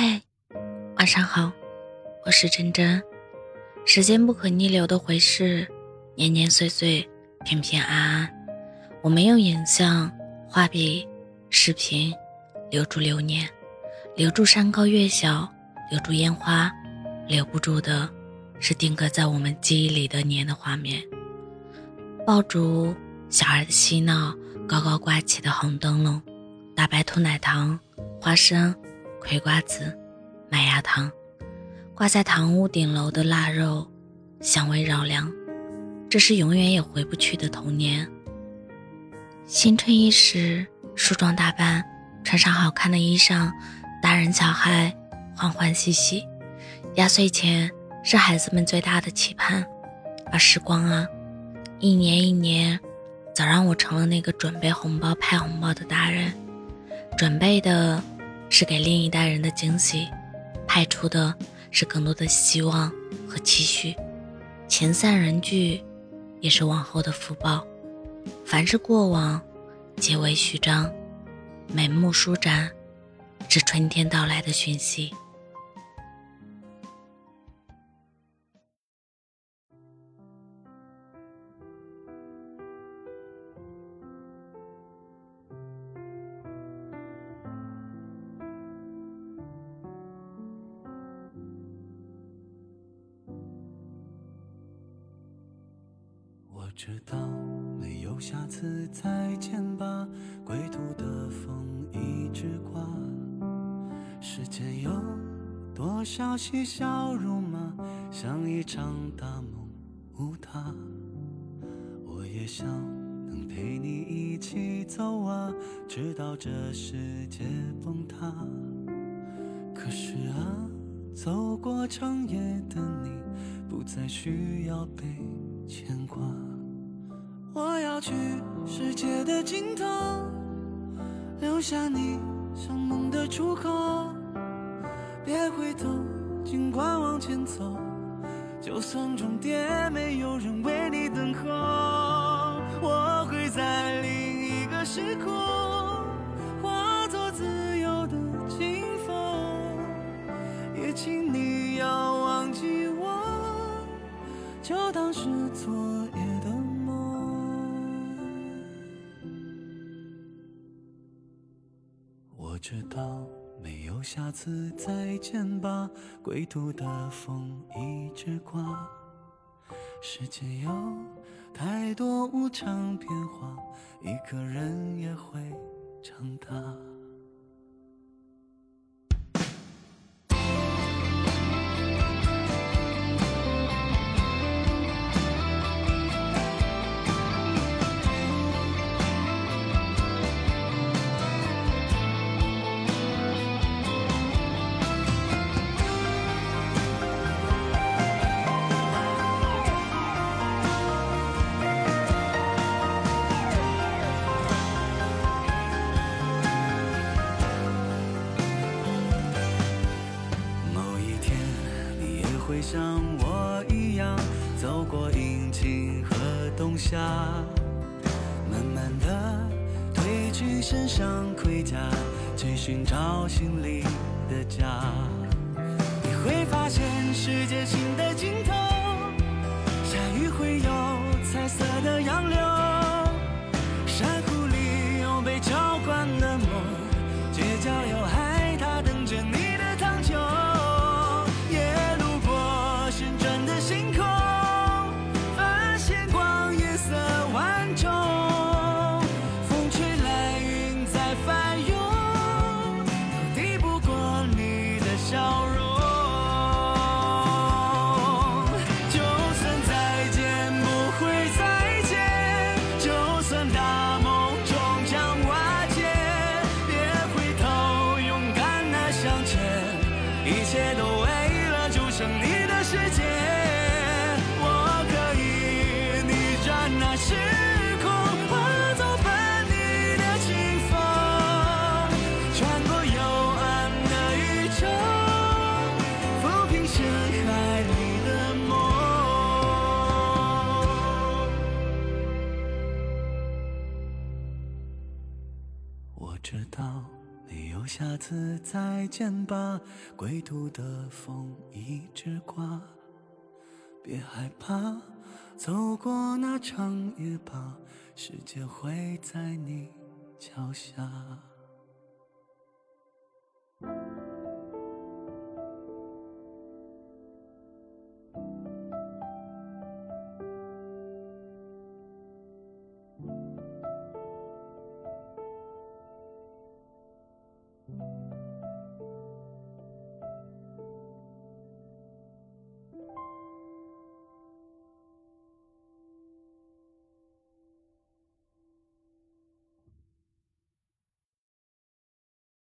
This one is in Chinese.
嗨，晚上好，我是真真。时间不可逆流的回事，年年岁岁，平平安安。我们用影像、画笔、视频留住流年，留住山高月小，留住烟花，留不住的是定格在我们记忆里的年的画面。爆竹、小孩的嬉闹，高高挂起的红灯笼，大白兔奶糖、花生。葵瓜子、麦芽糖，挂在堂屋顶楼的腊肉，香味绕梁。这是永远也回不去的童年。新春伊始，梳妆打扮，穿上好看的衣裳，大人小孩欢欢喜喜。压岁钱是孩子们最大的期盼，而时光啊，一年一年，早让我成了那个准备红包、派红包的大人，准备的。是给另一代人的惊喜，派出的是更多的希望和期许。钱散人聚，也是往后的福报。凡是过往，皆为序章。眉目舒展，是春天到来的讯息。知道没有下次再见吧，归途的风一直刮。世间有多少嬉笑怒骂，像一场大梦无他。我也想能陪你一起走啊，直到这世界崩塌。可是啊，走过长夜的你，不再需要被牵挂。我要去世界的尽头，留下你像梦的出口。别回头，尽管往前走，就算终点没有人为你等候，我会在另一个时空，化作自由的清风。也请你要忘记我，就当是昨知道没有下次再见吧，归途的风一直刮。世界有太多无常变化，一个人也会长大。下，慢慢的褪去身上盔甲，去寻找心里的家。你会发现世界新的尽头，我知道没有下次再见吧归途的风一直刮别害怕走过那长夜吧世界会在你脚下。